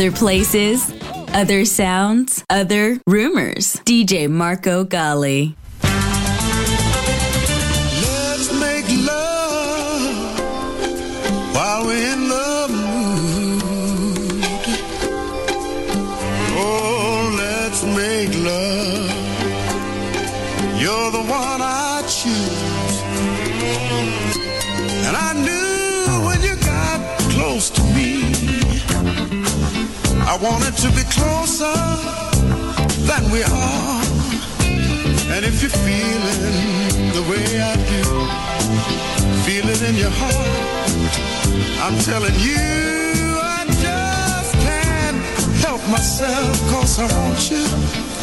Other places, other sounds, other rumors. DJ Marco Gally. Let's make love while we're in. Oh, let's make love. You're the one I choose. And I knew when you got close to me. I wanted to be closer than we are. And if you're feeling the way I do, feel it in your heart. I'm telling you, I just can't help myself, cause I want you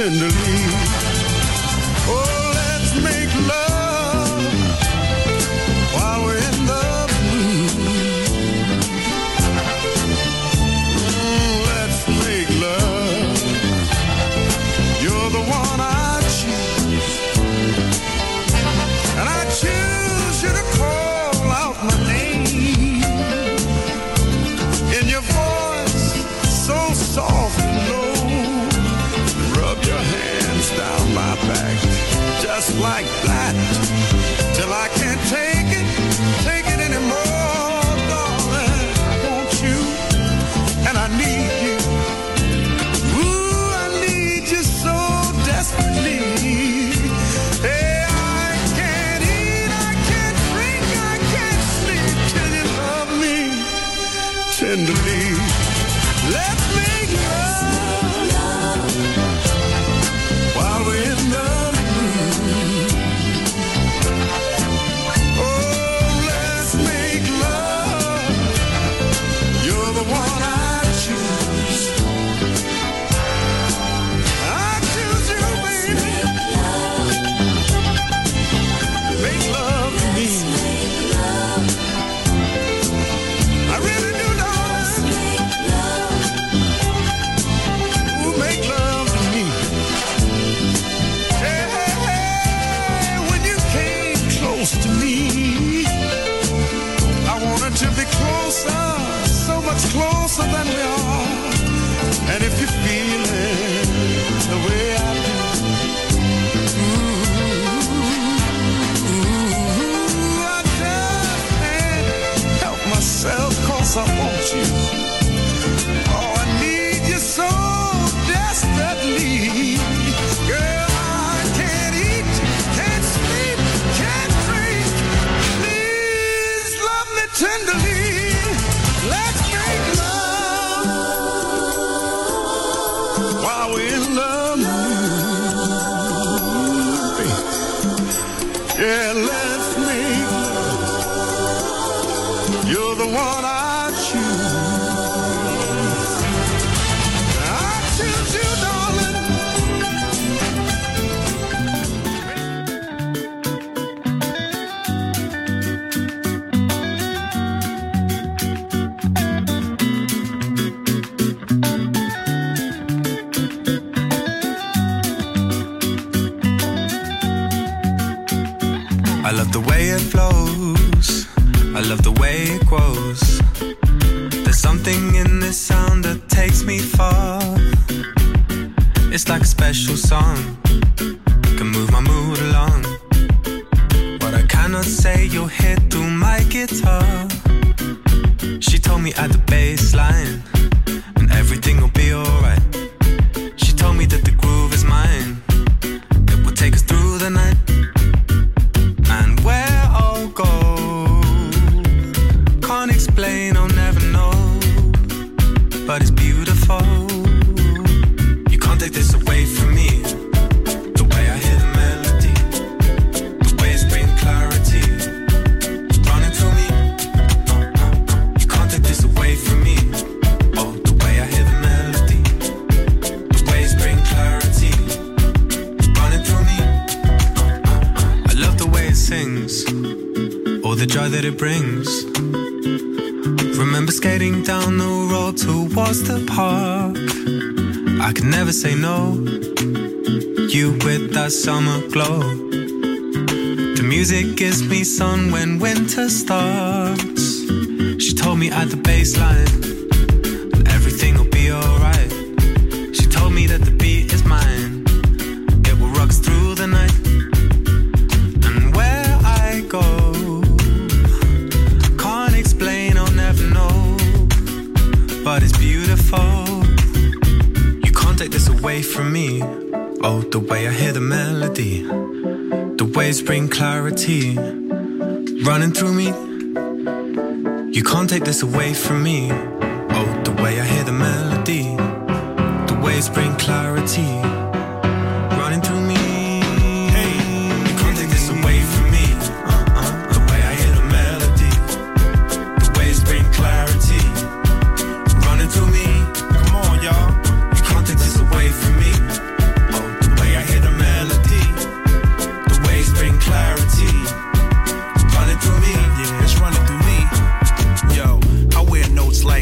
tenderly like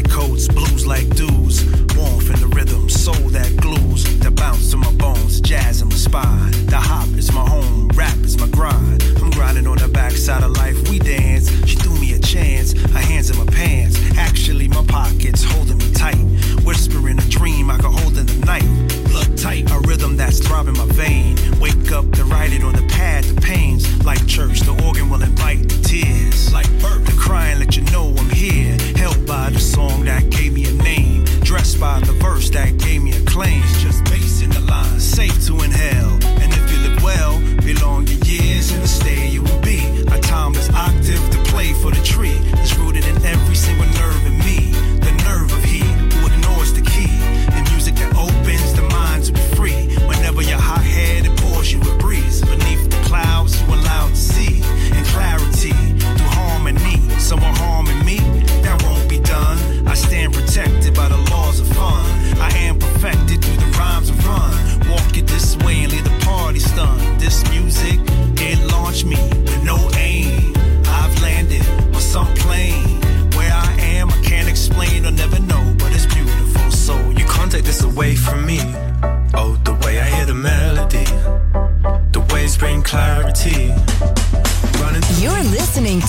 like coats, blues like dudes. Warmth in the rhythm, soul that glues, The bounce to my bones, jazz in my spine. The hop is my home, rap is my grind. I'm grinding on the backside of life, we dance. She threw me a chance, her hands in my pants. Actually, my pockets holding me tight. Whispering a dream I could hold in the night. Blood tight, a rhythm that's throbbing my vein. Wake up to write it on the pad, the pains. Like church, the organ will invite the tears. Like birth, the crying, let you know I'm by the song that gave me a name. Dressed by the verse that gave me a claim. It's Just bass in the line, safe to inhale. And if you live well, belong your years in the state you will be. A timeless octave to play for the tree.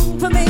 for me.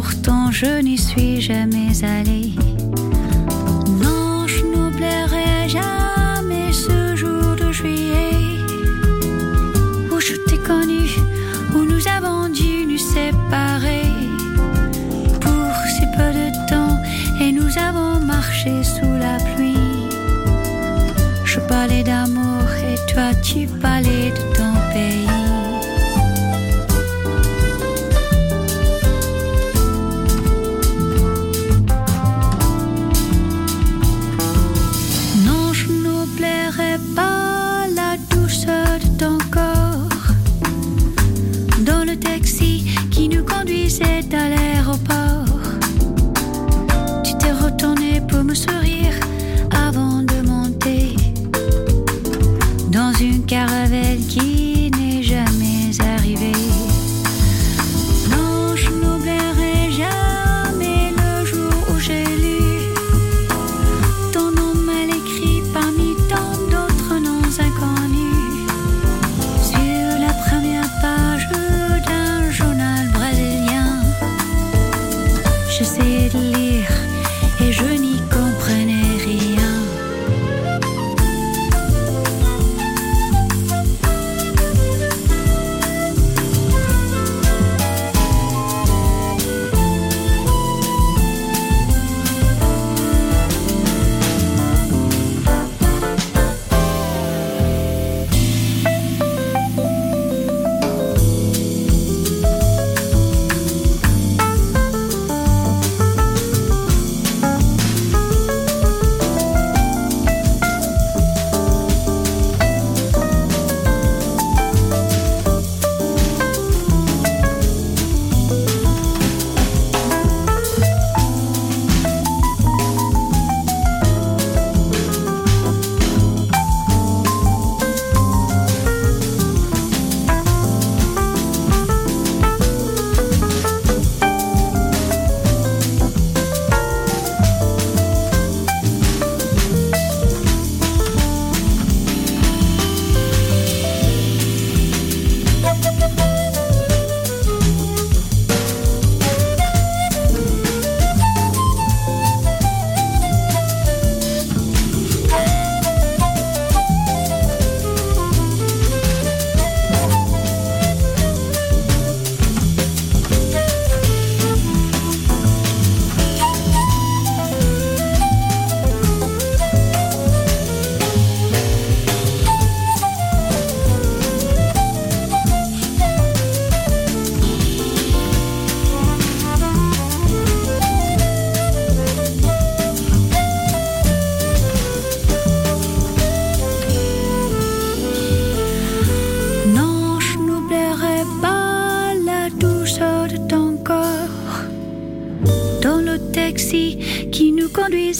pourtant je n'y suis jamais allée.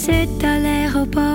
Conduisait à l'aéroport.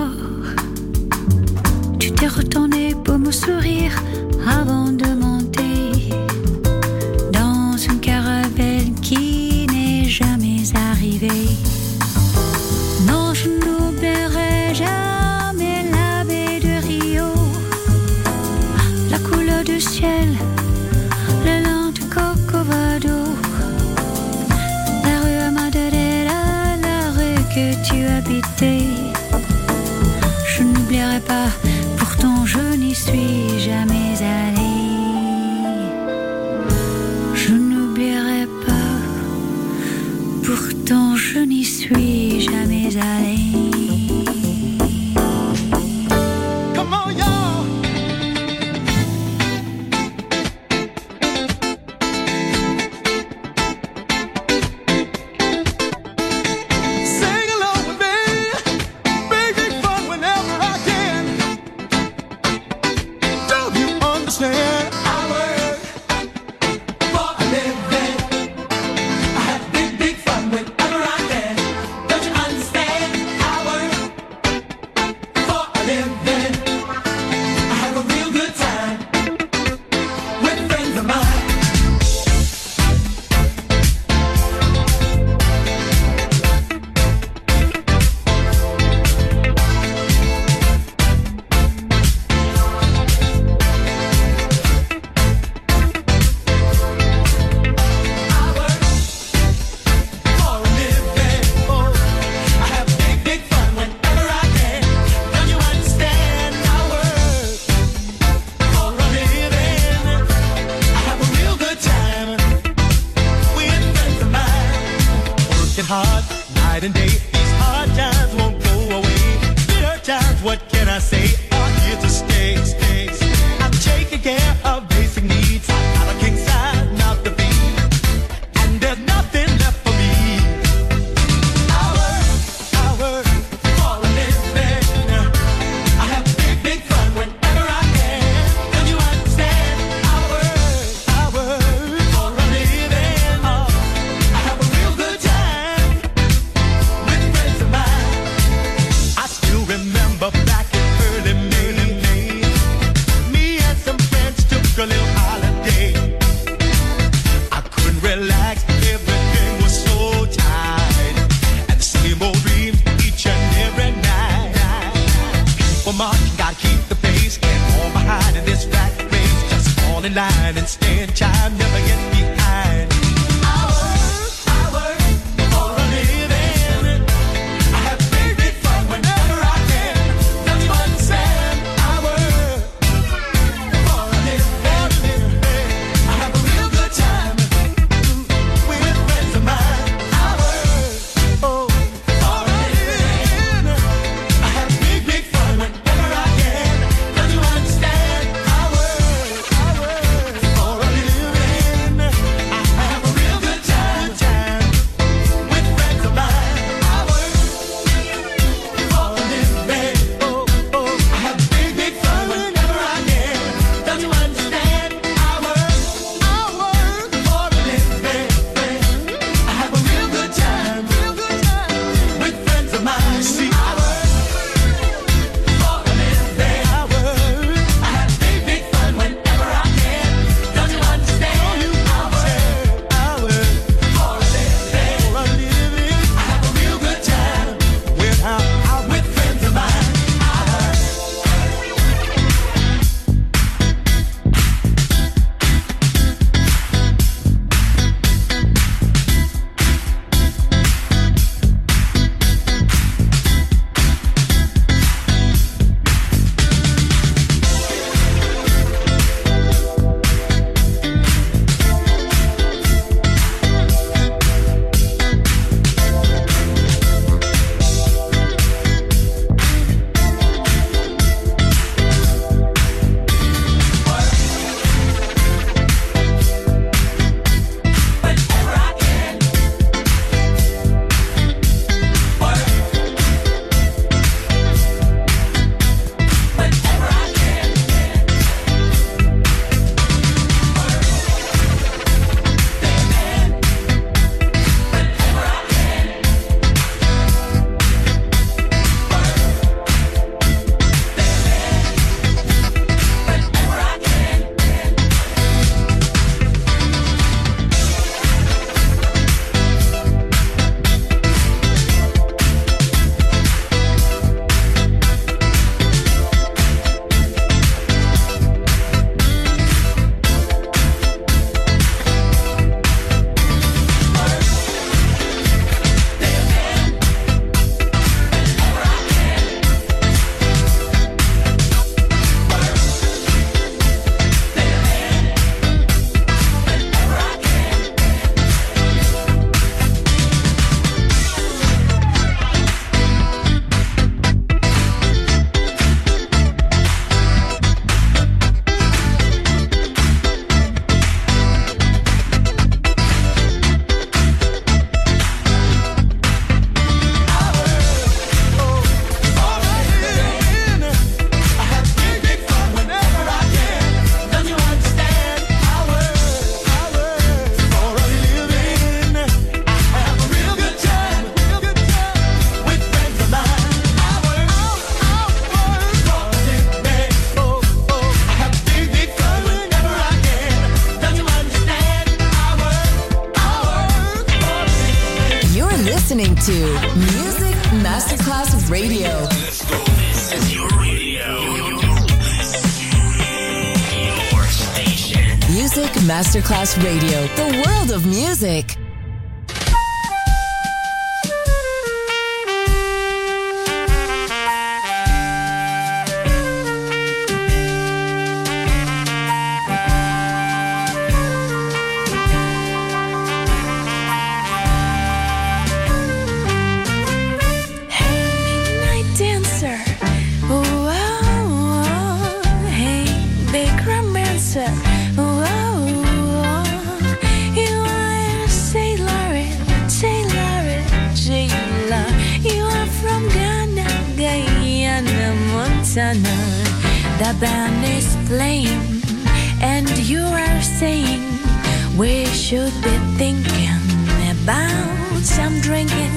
I'm drinking.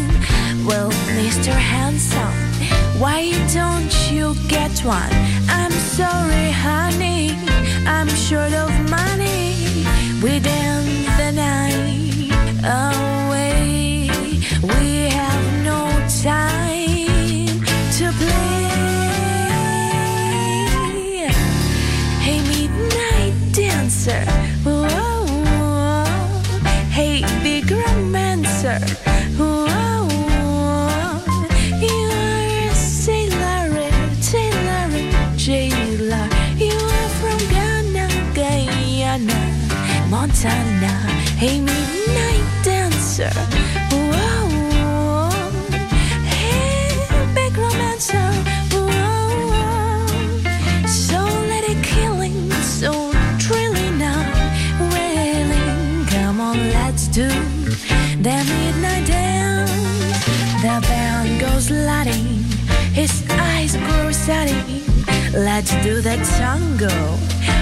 Well, Mr. Handsome, why don't you get one? I'm sorry, honey, I'm short of money. We dance the night away. We have no time to play. Hey, midnight dancer. Montana. Hey, midnight dancer. Whoa. Hey, big romancer. Whoa. So let it killing, so thrilling now. Wailing, come on, let's do the midnight dance. The band goes lighting, his eyes grow sunny. Let's do the tango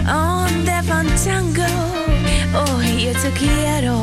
on the fandango. Hoy oh, yo te quiero.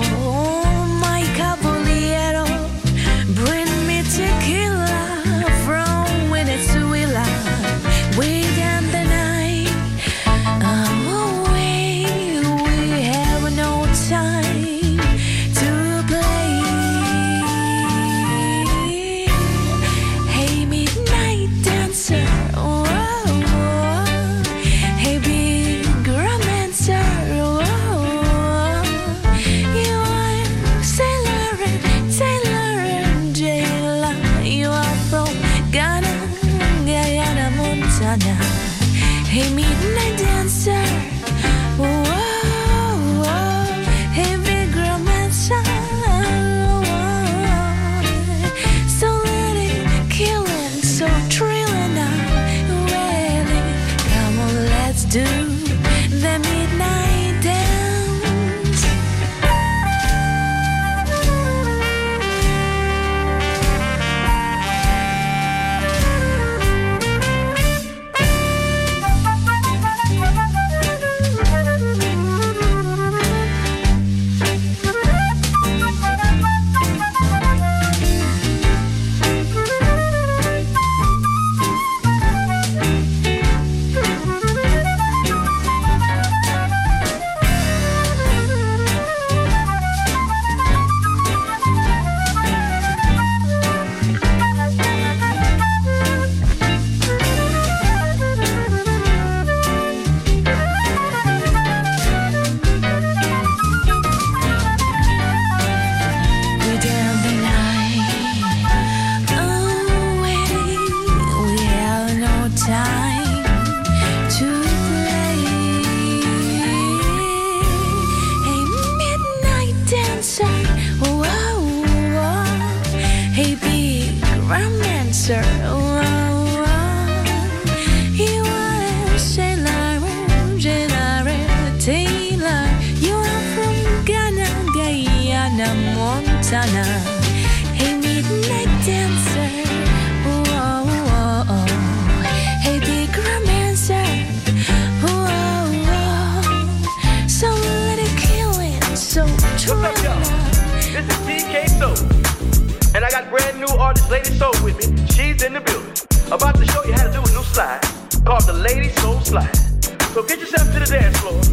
So get yourself to the dance floor.